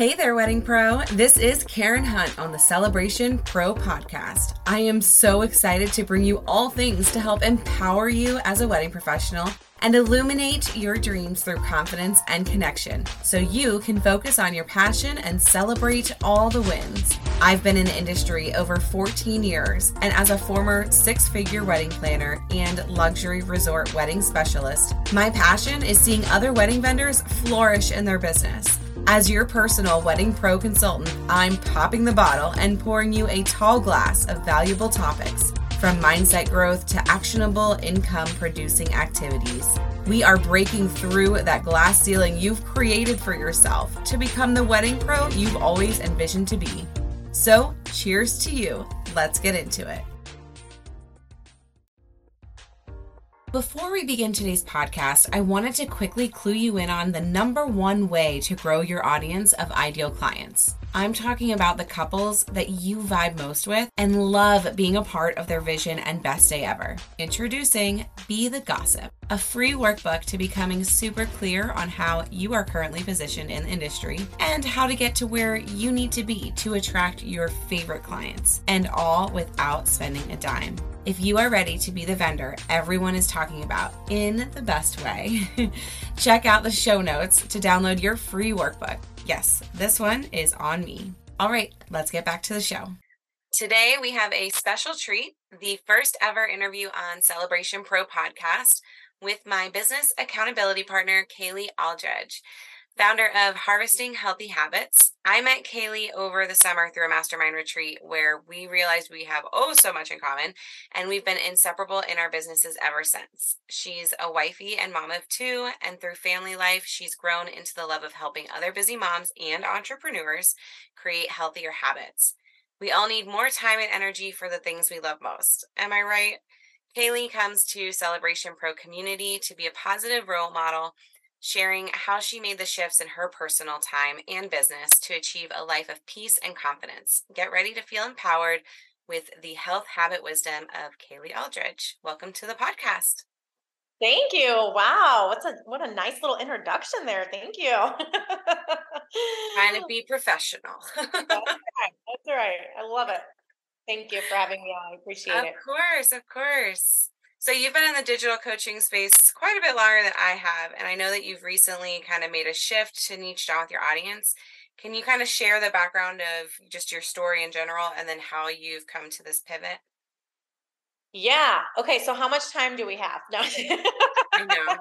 Hey there, Wedding Pro. This is Carin Hunt on the Celebration Pro podcast. I am so excited to bring you all things to help empower you as a wedding professional and illuminate your dreams through confidence and connection so you can focus on your passion and celebrate all the wins. I've been in the industry over 14 years, and as a former six figure wedding planner and luxury resort wedding specialist, my passion is seeing other wedding vendors flourish in their business. As your personal wedding pro consultant, I'm popping the bottle and pouring you a tall glass of valuable topics from mindset growth to actionable income producing activities. We are breaking through that glass ceiling you've created for yourself to become the wedding pro you've always envisioned to be. So, cheers to you. Let's get into it. Before we begin today's podcast, I wanted to quickly clue you in on the number one way to grow your audience of ideal clients. I'm talking about the couples that you vibe most with and love being a part of their vision and best day ever. Introducing Be the Gossip, a free workbook to becoming super clear on how you are currently positioned in the industry and how to get to where you need to be to attract your favorite clients, and all without spending a dime. If you are ready to be the vendor everyone is talking about in the best way, check out the show notes to download your free workbook. Yes, this one is on me. All right, let's get back to the show. Today, we have a special treat the first ever interview on Celebration Pro podcast with my business accountability partner, Cayle Alldredge founder of Harvesting Healthy Habits. I met Cayle over the summer through a mastermind retreat where we realized we have oh so much in common, and we've been inseparable in our businesses ever since. She's a wifey and mom of two, and through family life, she's grown into the love of helping other busy moms and entrepreneurs create healthier habits. We all need more time and energy for the things we love most. Am I right? Cayle comes to Celebration Pro community to be a positive role model sharing how she made the shifts in her personal time and business to achieve a life of peace and confidence. Get ready to feel empowered with the health habit wisdom of Cayle Alldredge. Welcome to the podcast. Thank you. Wow, what's a what a nice little introduction there. Thank you. Trying to be professional. That's right. That's right. I love it. Thank you for having me on. I appreciate of it. Of course, of course. So you've been in the digital coaching space quite a bit longer than I have, and I know that you've recently kind of made a shift to niche down with your audience. Can you kind of share the background of just your story in general and then how you've come to this pivot? Yeah. Okay. So how much time do we have? No. I know.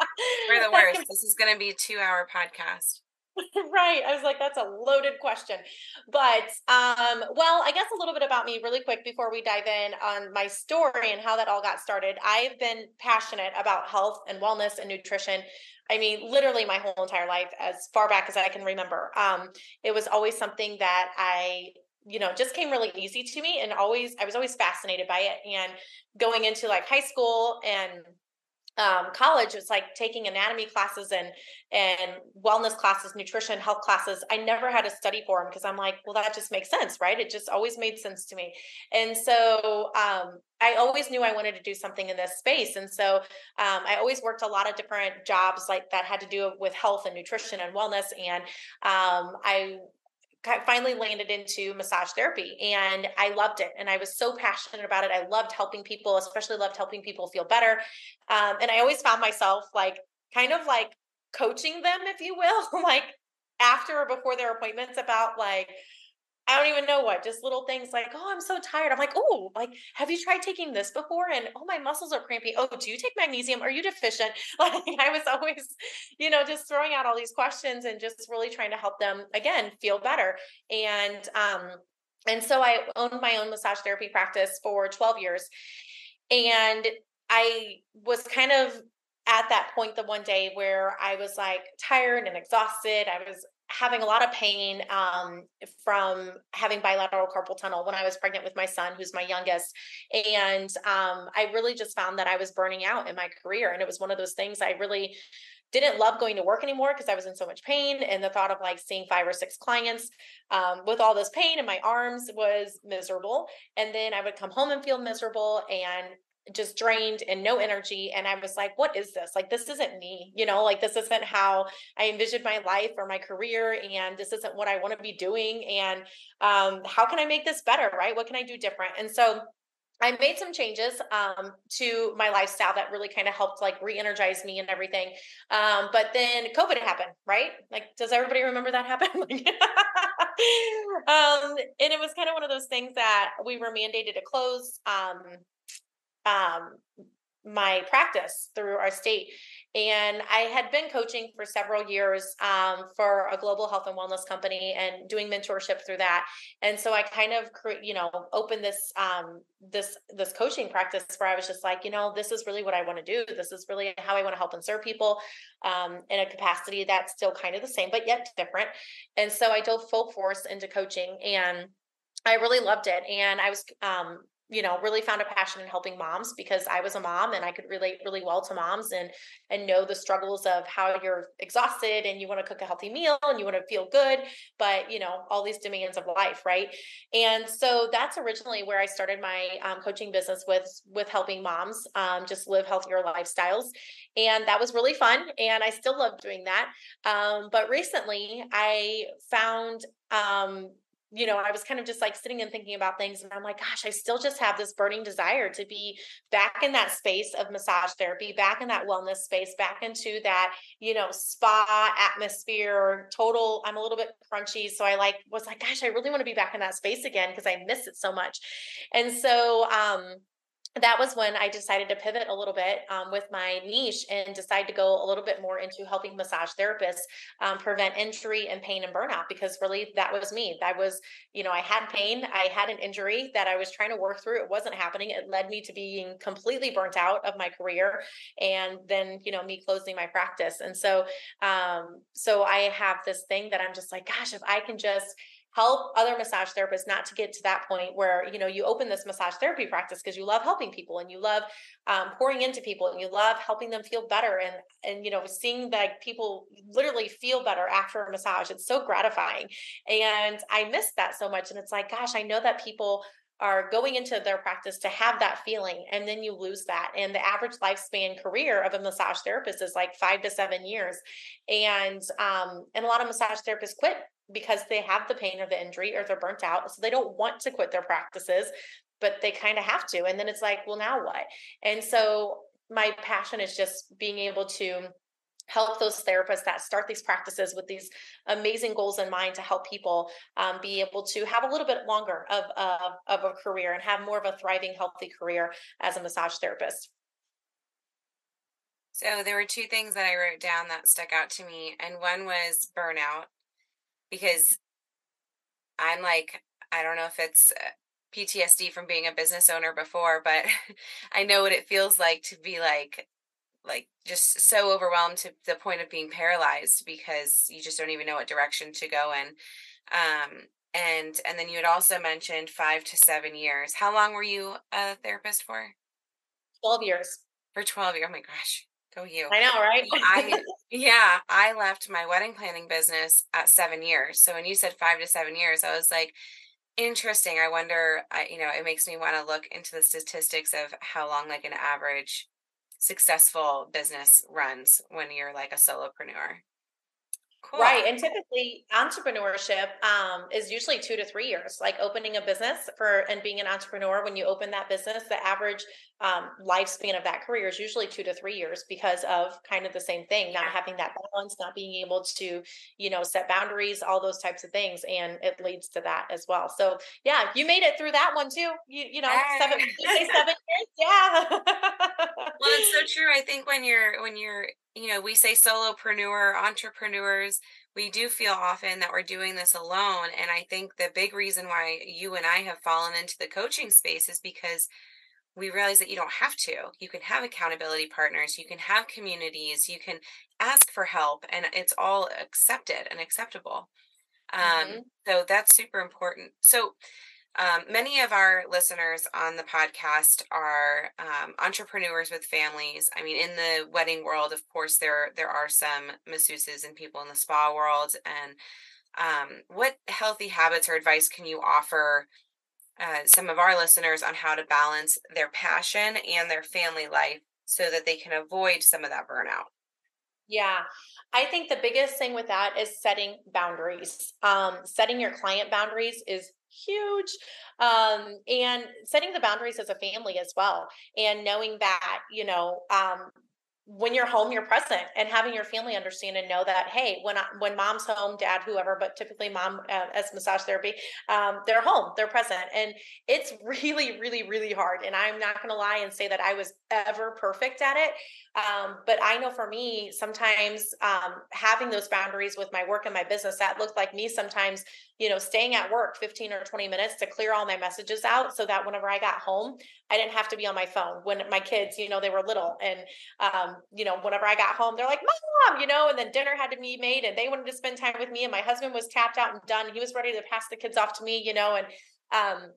We're the worst. This is going to be a two hour podcast. right. I was like, that's a loaded question. But um, well, I guess a little bit about me really quick before we dive in on my story and how that all got started. I've been passionate about health and wellness and nutrition. I mean, literally my whole entire life, as far back as I can remember. Um, it was always something that I you know just came really easy to me and always i was always fascinated by it and going into like high school and um, college was like taking anatomy classes and and wellness classes nutrition health classes. I never had to study for them because i'm like well that just makes sense right? It just always made sense to me. And so um, i always knew i wanted to do something in this space. And so um, i always worked a lot of different jobs like that had to do with health and nutrition and wellness. And um, i finally landed into massage therapy and I loved it. And I was so passionate about it. I loved helping people, especially loved helping people feel better. Um, and I always found myself like kind of like coaching them, if you will, like after or before their appointments about like, I don't even know what, just little things like, oh, I'm so tired. I'm like, oh, like, have you tried taking this before? And oh, my muscles are crampy. Oh, do you take magnesium? Are you deficient? Like, I was always, you know, just throwing out all these questions and just really trying to help them again feel better. And um, and so I owned my own massage therapy practice for 12 years. And I was kind of at that point the one day where I was like tired and exhausted. I was having a lot of pain um, from having bilateral carpal tunnel when I was pregnant with my son, who's my youngest. And um, I really just found that I was burning out in my career. And it was one of those things I really didn't love going to work anymore because I was in so much pain. And the thought of like seeing five or six clients um, with all this pain in my arms was miserable. And then I would come home and feel miserable. And just drained and no energy. And I was like, what is this? Like, this isn't me, you know, like this isn't how I envisioned my life or my career. And this isn't what I want to be doing. And um, how can I make this better? Right? What can I do different? And so I made some changes um, to my lifestyle that really kind of helped like re-energize me and everything. Um, but then COVID happened, right? Like, does everybody remember that happened? um, and it was kind of one of those things that we were mandated to close um, my practice through our state. And I had been coaching for several years um, for a global health and wellness company and doing mentorship through that. And so I kind of, you know, opened this um, this this coaching practice where I was just like, you know, this is really what I want to do. This is really how I want to help and serve people um, in a capacity that's still kind of the same, but yet different. And so I dove full force into coaching and I really loved it. And I was um, you know really found a passion in helping moms because i was a mom and i could relate really well to moms and and know the struggles of how you're exhausted and you want to cook a healthy meal and you want to feel good but you know all these demands of life right? And so that's originally where i started my um, coaching business with with helping moms um, just live healthier lifestyles. And that was really fun and i still love doing that. Um, but recently i found um, you know, I was kind of just like sitting and thinking about things. And I'm like, gosh, I still just have this burning desire to be back in that space of massage therapy, back in that wellness space, back into that, you know, spa atmosphere, total. I'm a little bit crunchy. So I like was like, gosh, I really want to be back in that space again because I miss it so much. And so, um, that was when I decided to pivot a little bit um, with my niche and decide to go a little bit more into helping massage therapists um, prevent injury and pain and burnout because really that was me. That was, you know, I had pain, I had an injury that I was trying to work through. It wasn't happening. It led me to being completely burnt out of my career and then, you know, me closing my practice. And so, um, so I have this thing that I'm just like, gosh, if I can just help other massage therapists not to get to that point where you know you open this massage therapy practice because you love helping people and you love um, pouring into people and you love helping them feel better and and you know seeing that people literally feel better after a massage. It's so gratifying. And i miss that so much and it's like gosh i know that people are going into their practice to have that feeling and then you lose that. And the average lifespan career of a massage therapist is like five to seven years. And um and a lot of massage therapists quit because they have the pain or the injury or they're burnt out. So they don't want to quit their practices, but they kind of have to. And then it's like, well, now what? And so my passion is just being able to help those therapists that start these practices with these amazing goals in mind to help people um, be able to have a little bit longer of, of, of a career and have more of a thriving healthy career as a massage therapist so there were two things that i wrote down that stuck out to me and one was burnout because I'm like, I don't know if it's uh, PTSD from being a business owner before, but I know what it feels like to be like, like just so overwhelmed to the point of being paralyzed because you just don't even know what direction to go in. Um, and and then you had also mentioned five to seven years. How long were you a therapist for? Twelve years. For twelve years. Oh my gosh. Go you. I know, right? I yeah, I left my wedding planning business at 7 years. So when you said 5 to 7 years, I was like interesting. I wonder I you know, it makes me want to look into the statistics of how long like an average successful business runs when you're like a solopreneur. Cool. Right. And typically entrepreneurship um, is usually two to three years, like opening a business for and being an entrepreneur. When you open that business, the average um, lifespan of that career is usually two to three years because of kind of the same thing, not having that balance, not being able to, you know, set boundaries, all those types of things. And it leads to that as well. So yeah, you made it through that one too. You, you know, hey. seven, seven years. Yeah. well, it's so true. I think when you're, when you're you know, we say solopreneur, entrepreneurs, we do feel often that we're doing this alone. And I think the big reason why you and I have fallen into the coaching space is because we realize that you don't have to. You can have accountability partners, you can have communities, you can ask for help, and it's all accepted and acceptable. Um, mm-hmm. So that's super important. So, um, many of our listeners on the podcast are um, entrepreneurs with families. I mean, in the wedding world, of course, there there are some masseuses and people in the spa world. And um, what healthy habits or advice can you offer uh, some of our listeners on how to balance their passion and their family life so that they can avoid some of that burnout. Yeah. I think the biggest thing with that is setting boundaries. Um, setting your client boundaries is huge. Um, and setting the boundaries as a family as well. And knowing that, you know, um, when you're home you're present and having your family understand and know that hey when I, when mom's home dad whoever but typically mom uh, as massage therapy um, they're home they're present and it's really really really hard and i'm not going to lie and say that i was ever perfect at it um, but i know for me sometimes um, having those boundaries with my work and my business that looked like me sometimes you know staying at work 15 or 20 minutes to clear all my messages out so that whenever i got home i didn't have to be on my phone when my kids you know they were little and um, you know, whenever I got home, they're like, Mom, you know, and then dinner had to be made and they wanted to spend time with me. And my husband was tapped out and done. He was ready to pass the kids off to me, you know, and um,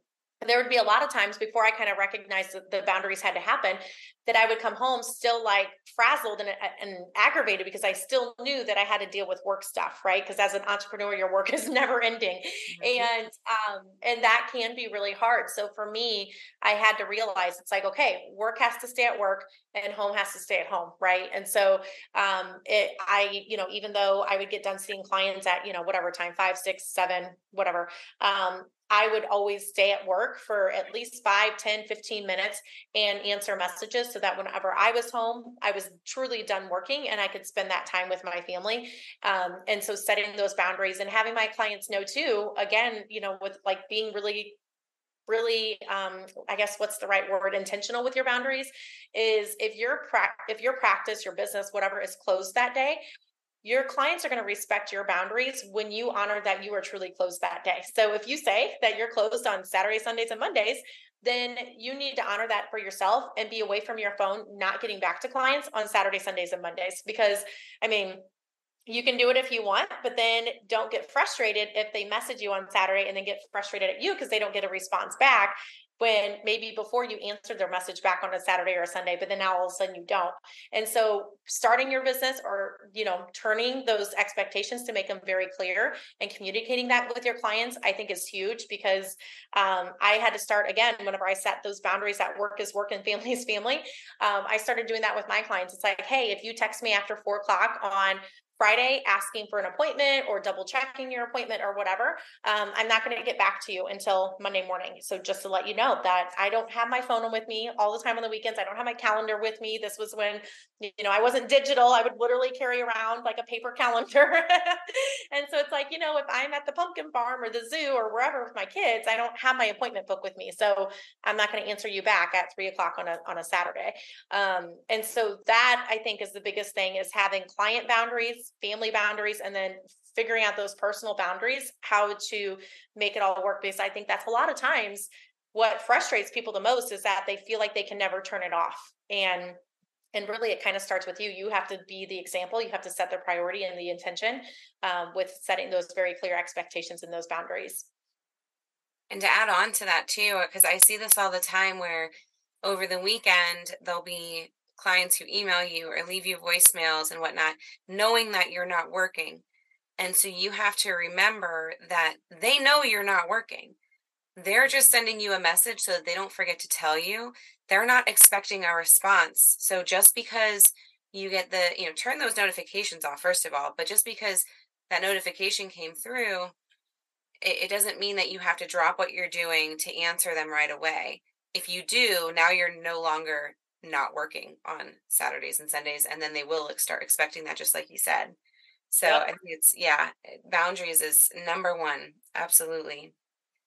there would be a lot of times before I kind of recognized that the boundaries had to happen that I would come home still like frazzled and, and aggravated because I still knew that I had to deal with work stuff, right? Because as an entrepreneur, your work is never ending, mm-hmm. and um, and that can be really hard. So for me, I had to realize it's like okay, work has to stay at work and home has to stay at home, right? And so um, it, I, you know, even though I would get done seeing clients at you know whatever time, five, six, seven, whatever, um, I would always stay at work for at least 5, 10, 15 minutes and answer messages so that whenever I was home, I was truly done working and I could spend that time with my family. Um, and so setting those boundaries and having my clients know too, again, you know, with like being really really um i guess what's the right word intentional with your boundaries is if your pra- if your practice your business whatever is closed that day your clients are going to respect your boundaries when you honor that you are truly closed that day. So if you say that you're closed on Saturdays, Sundays, and Mondays, then you need to honor that for yourself and be away from your phone, not getting back to clients on Saturday, Sundays, and Mondays. Because I mean, you can do it if you want, but then don't get frustrated if they message you on Saturday and then get frustrated at you because they don't get a response back when maybe before you answered their message back on a Saturday or a Sunday, but then now all of a sudden you don't. And so starting your business or, you know, turning those expectations to make them very clear and communicating that with your clients, I think is huge because um, I had to start again, whenever I set those boundaries that work is work and family is family. Um, I started doing that with my clients. It's like, hey, if you text me after four o'clock on Friday asking for an appointment or double checking your appointment or whatever, um, I'm not going to get back to you until Monday morning. So just to let you know that I don't have my phone with me all the time on the weekends. I don't have my calendar with me. This was when, you know, I wasn't digital. I would literally carry around like a paper calendar. and so it's like, you know, if I'm at the pumpkin farm or the zoo or wherever with my kids, I don't have my appointment book with me. So I'm not going to answer you back at three o'clock on a, on a Saturday. Um, and so that I think is the biggest thing is having client boundaries family boundaries, and then figuring out those personal boundaries, how to make it all work. Because I think that's a lot of times what frustrates people the most is that they feel like they can never turn it off. And and really it kind of starts with you you have to be the example you have to set the priority and the intention um, with setting those very clear expectations and those boundaries and to add on to that too because i see this all the time where over the weekend there'll be clients who email you or leave you voicemails and whatnot, knowing that you're not working. And so you have to remember that they know you're not working. They're just mm-hmm. sending you a message so that they don't forget to tell you. They're not expecting a response. So just because you get the, you know, turn those notifications off, first of all, but just because that notification came through, it, it doesn't mean that you have to drop what you're doing to answer them right away. If you do, now you're no longer not working on Saturdays and Sundays, and then they will start expecting that, just like you said. So yep. I think it's yeah, eh, boundaries is number one. Absolutely.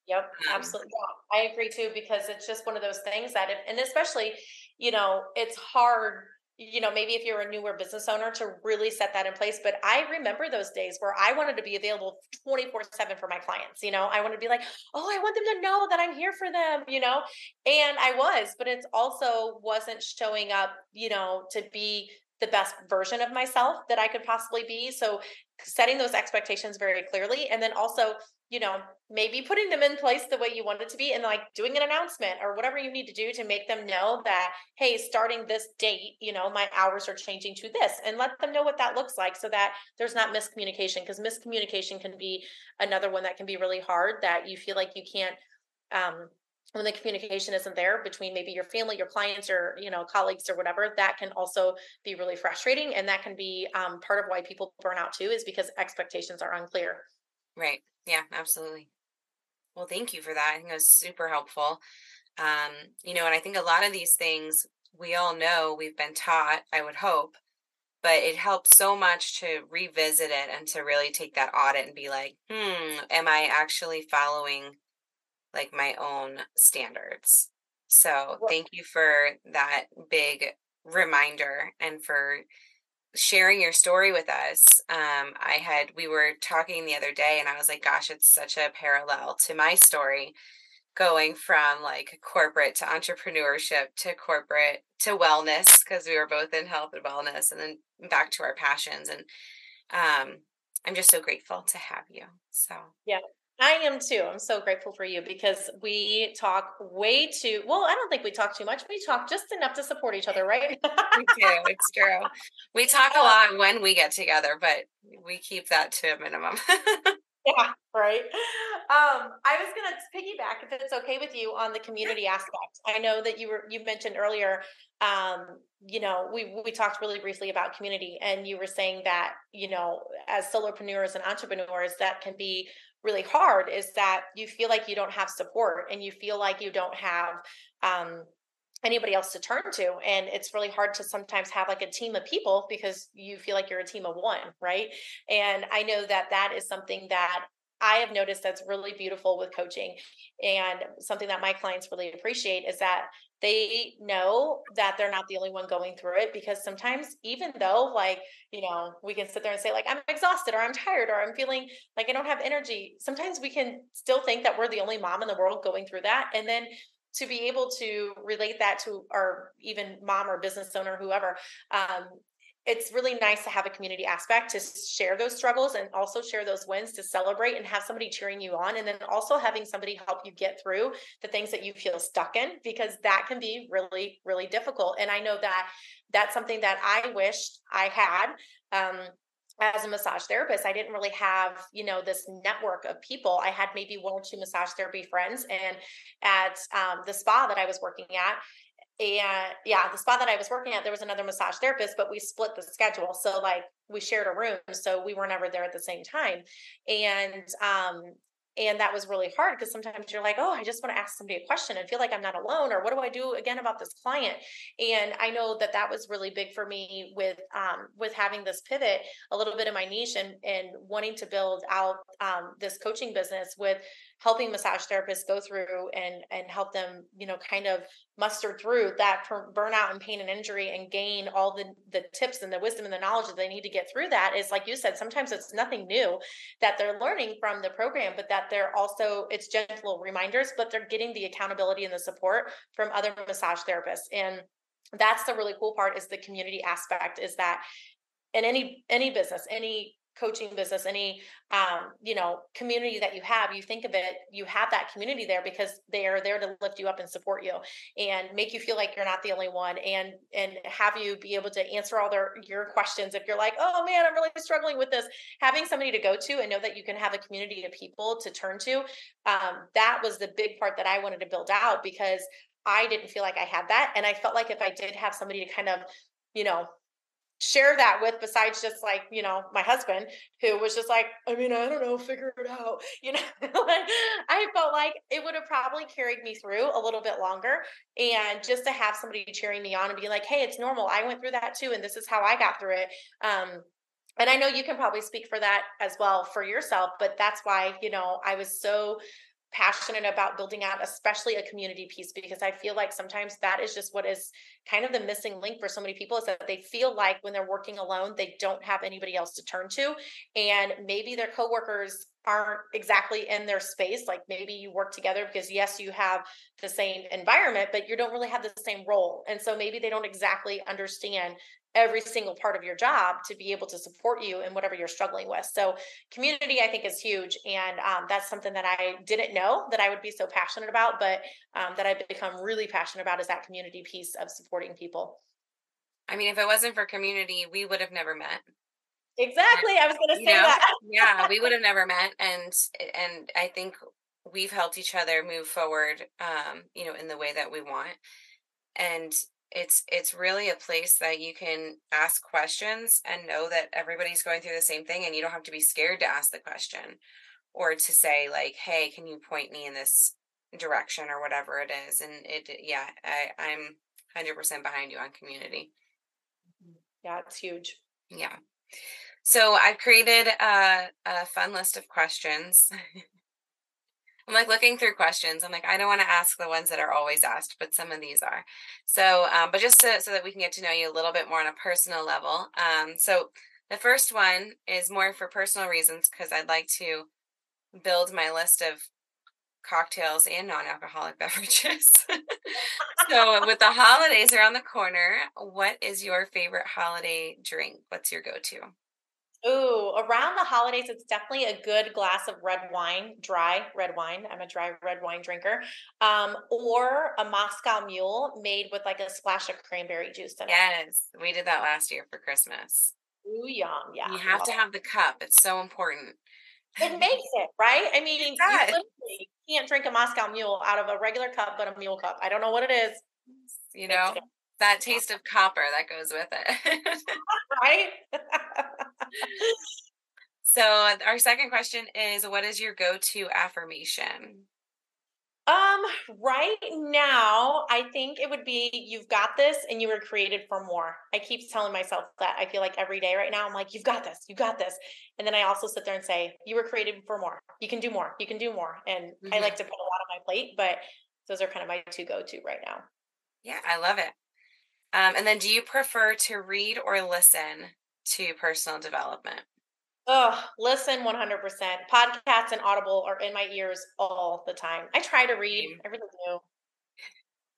Yep, um, absolutely. Yeah, I agree too because it's just one of those things that, if, and especially, you know, it's hard you know, maybe if you're a newer business owner to really set that in place. But I remember those days where I wanted to be available 24 7 for my clients. You know, I wanted to be like, oh, I want them to know that I'm here for them, you know, and I was, but it also wasn't showing up, you know, to be the best version of myself that I could possibly be. So setting those expectations very clearly and then also you know, maybe putting them in place the way you want it to be and like doing an announcement or whatever you need to do to make them know that, hey, starting this date, you know, my hours are changing to this and let them know what that looks like so that there's not miscommunication because miscommunication can be another one that can be really hard that you feel like you can't um when the communication isn't there between maybe your family your clients or you know colleagues or whatever that can also be really frustrating and that can be um, part of why people burn out too is because expectations are unclear. Right. Yeah absolutely. Well thank you for that. I think it was super helpful. Um, you know and i think a lot of these things we all know we've been taught i would hope but it helps so much to revisit it and to really take that audit and be like hmm am i actually following like my own standards. So thank you for that big reminder and for sharing your story with us. Um, I had, we were talking the other day and I was like, gosh, it's such a parallel to my story going from like corporate to entrepreneurship to corporate to wellness because we were both in health and wellness and then back to our passions. And um, I'm just so grateful to have you. So, yeah, I am too. I'm so grateful for you because we talk way too well. I don't think we talk too much. We talk just enough to support each other, right? we do. It's true. We talk a lot when we get together, but we keep that to a minimum. yeah, right. Um, I was gonna piggyback if it's okay with you on the community aspect. I know that you were you mentioned earlier um, you know, we we talked really briefly about community, and you were saying that you know, as solopreneurs and entrepreneurs, that can be really hard is that you feel like you don't have support and you feel like you don't have um, anybody else to turn to and it's really hard to sometimes have like a team of people because you feel like you're a team of one right? And i know that that is something that i have noticed that's really beautiful with coaching and something that my clients really appreciate is that they know that they're not the only one going through it because sometimes even though like you know we can sit there and say like i'm exhausted or i'm tired or i'm feeling like i don't have energy sometimes we can still think that we're the only mom in the world going through that and then to be able to relate that to our even mom or business owner whoever um, it's really nice to have a community aspect to share those struggles and also share those wins to celebrate and have somebody cheering you on and then also having somebody help you get through the things that you feel stuck in because that can be really really difficult. And i know that that's something that i wished i had um, as a massage therapist. I didn't really have you know this network of people. I had maybe one or two massage therapy friends and at um, the spa that i was working at and yeah the spa that i was working at there was another massage therapist but we split the schedule. So like we shared a room so we were never there at the same time. And um and that was really hard because sometimes you're like oh i just want to ask somebody a question and feel like i'm not alone or what do i do again about this client? And i know that that was really big for me with um, with having this pivot a little bit of my niche and and wanting to build out um, this coaching business with helping massage therapists go through and and help them you know kind of muster through that burnout and pain and injury and gain all the the tips and the wisdom and the knowledge that they need to get through that is like you said sometimes it's nothing new that they're learning from the program but that they're also it's gentle reminders but they're getting the accountability and the support from other massage therapists. And that's the really cool part is the community aspect is that in any any business any coaching business any um, you know community that you have you think of it you have that community there because they are there to lift you up and support you and make you feel like you're not the only one and and have you be able to answer all their your questions if you're like oh man i'm really struggling with this. Having somebody to go to and know that you can have a community of people to turn to um, that was the big part that i wanted to build out because i didn't feel like i had that and i felt like if i did have somebody to kind of you know share that with besides just like you know my husband who was just like i mean i don't know figure it out you know i felt like it would have probably carried me through a little bit longer and just to have somebody cheering me on and be like hey it's normal i went through that too and this is how i got through it um and i know you can probably speak for that as well for yourself but that's why you know i was so passionate about building out especially a community piece because i feel like sometimes that is just what is kind of the missing link for so many people is that they feel like when they're working alone they don't have anybody else to turn to. And maybe their coworkers aren't exactly in their space like maybe you work together because yes you have the same environment but you don't really have the same role. And so maybe they don't exactly understand every single part of your job to be able to support you in whatever you're struggling with. So, community, I think, is huge. And um, that's something that I didn't know that I would be so passionate about, but um, that I've become really passionate about is that community piece of supporting people. I mean, if it wasn't for community, we would have never met. Exactly. I was going to say know, that. yeah, we would have never met. And, and I think we've helped each other move forward, um, you know, in the way that we want. And it's it's really a place that you can ask questions and know that everybody's going through the same thing and you don't have to be scared to ask the question or to say like hey can you point me in this direction or whatever it is? And it yeah I, i'm 100% behind you on community. Mm-hmm. Yeah it's huge. Yeah. So i've created a, a fun list of questions I'm like looking through questions. I'm like, I don't want to ask the ones that are always asked, but some of these are. So, um, but just so that we can get to know you a little bit more on a personal level. Um, so the first one is more for personal reasons because I'd like to build my list of cocktails and non-alcoholic beverages. so with the holidays around the corner, what is your favorite holiday drink? What's your go-to? Ooh, around the holidays, it's definitely a good glass of red wine, dry red wine. I'm a dry red wine drinker. Um, or a Moscow Mule made with like a splash of cranberry juice in it. Yes, we did that last year for Christmas. Ooh, yum, yeah. You have to have the cup. It's so important. It makes it, right? I mean, you literally can't drink a Moscow Mule out of a regular cup, but a mule cup. I don't know what it is. You know, that taste of copper that goes with it. right? so our second question is what is your go-to affirmation? Um, right now, I think it would be you've got this and you were created for more. I keep telling myself that. I feel like every day right now, I'm like, you've got this, you got this. And then I also sit there and say, you were created for more. You can do more. You can do more. And mm-hmm. I like to put a lot on my plate, but those are kind of my two go to right now. Yeah, I love it. Um, and then do you prefer to read or listen to personal development? Oh, listen 100%. Podcasts and Audible are in my ears all the time. I try to read, I really do.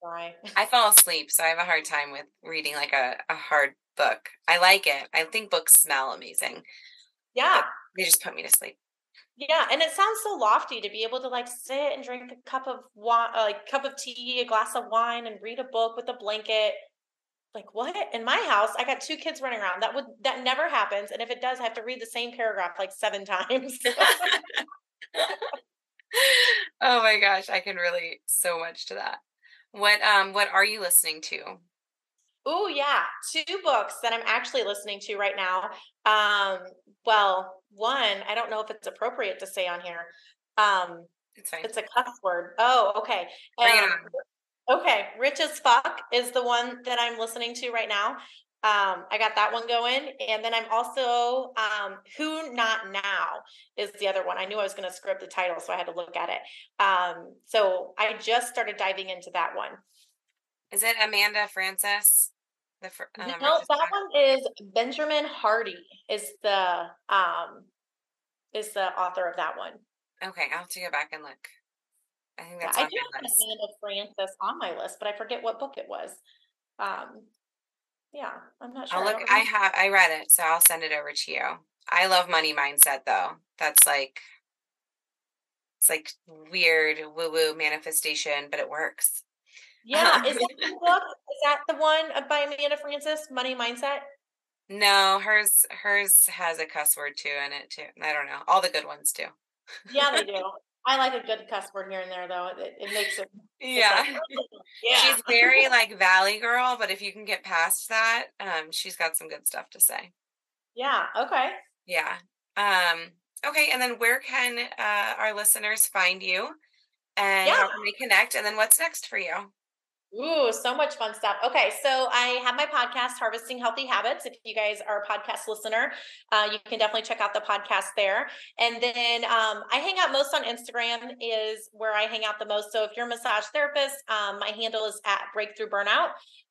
Try. I fall asleep, so I have a hard time with reading like a, a hard book. I like it. I think books smell amazing. Yeah. They just put me to sleep. Yeah, and it sounds so lofty to be able to like sit and drink a cup of wine, like cup of tea, a glass of wine, and read a book with a blanket like what? In my house i got two kids running around. That would that never happens and if it does i have to read the same paragraph like seven times. Oh my gosh i can relate so much to that. What um what are you listening to? Oh yeah two books that i'm actually listening to right now. Um well one i don't know if it's appropriate to say on here. Um it's, fine. it's a cuss word. Oh okay. Um, Okay, Rich as Fuck is the one that I'm listening to right now. Um, I got that one going. And then I'm also um, Who Not Now is the other one. I knew I was going to screw up the title, so I had to look at it. Um, so I just started diving into that one. Is it Amanda Frances? The fr- no, that one is Benjamin Hardy is the um is the author of that one. Okay, I'll have to go back and look. I think that's yeah, I do have Amanda Frances on my list, but I forget what book it was. Um, yeah, I'm not sure. I'll look. I, I have. I read it, so I'll send it over to you. I love money mindset, though. That's like it's like weird woo woo manifestation, but it works. Yeah, is that the book? Is that the one by Amanda Frances, Money Mindset? No, hers hers has a cuss word too in it too. I don't know. All the good ones do. yeah, they do. I like a good cuss word here and there, though. It, it makes it. Yeah. Like, yeah. She's very like Valley girl, but if you can get past that, um, she's got some good stuff to say. Yeah. Okay. Yeah. Um, okay. And then where can uh, our listeners find you? And yeah. how can they connect? And then what's next for you? Ooh, so much fun stuff. Okay, so I have my podcast, Harvesting Healthy Habits. If you guys are a podcast listener, uh, you can definitely check out the podcast there. And then um, I hang out most on Instagram, is where I hang out the most. So if you're a massage therapist, um, my handle is at Break Thru Burnout.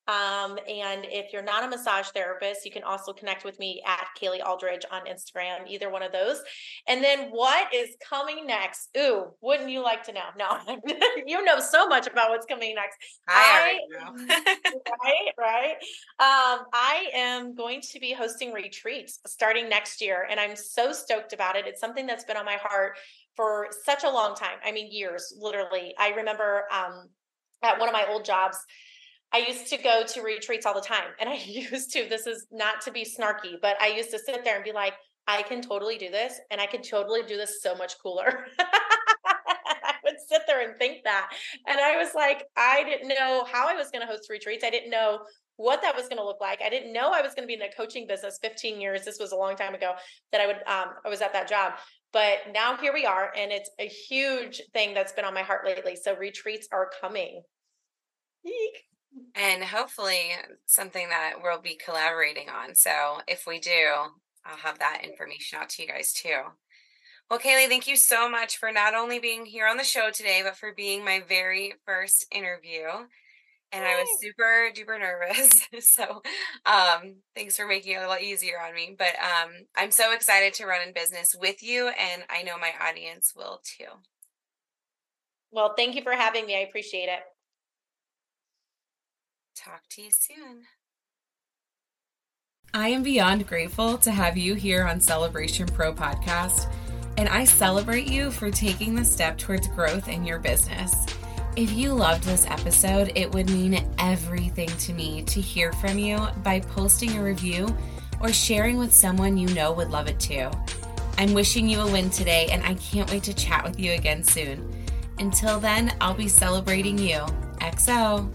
Um, and if you're not a massage therapist, you can also connect with me at Cayle Alldredge on Instagram, either one of those. And then what is coming next? Ooh, wouldn't you like to know? No, you know so much about what's coming next. I, I right, right. Um, I am going to be hosting retreats starting next year, and I'm so stoked about it. It's something that's been on my heart for such a long time. I mean, years, literally. I remember um, at one of my old jobs, I used to go to retreats all the time. And I used to, this is not to be snarky, but I used to sit there and be like, I can totally do this. And I can totally do this so much cooler. I would sit there and think that. And I was like, I didn't know how I was going to host retreats. I didn't know what that was going to look like. I didn't know I was going to be in a coaching business 15 years. This was a long time ago that I would um I was at that job. But now here we are and it's a huge thing that's been on my heart lately. So retreats are coming. Eek. And hopefully something that we'll be collaborating on. So if we do, I'll have that information out to you guys too. Well, Cayle, thank you so much for not only being here on the show today, but for being my very first interview. And I was super duper nervous. so um, thanks for making it a lot easier on me. But um, I'm so excited to run in business with you. And I know my audience will too. Well, thank you for having me. I appreciate it. Talk to you soon. I am beyond grateful to have you here on Celebration Pro Podcast, and I celebrate you for taking the step towards growth in your business. If you loved this episode, it would mean everything to me to hear from you by posting a review or sharing with someone you know would love it too. I'm wishing you a win today, and I can't wait to chat with you again soon. Until then, I'll be celebrating you. XO.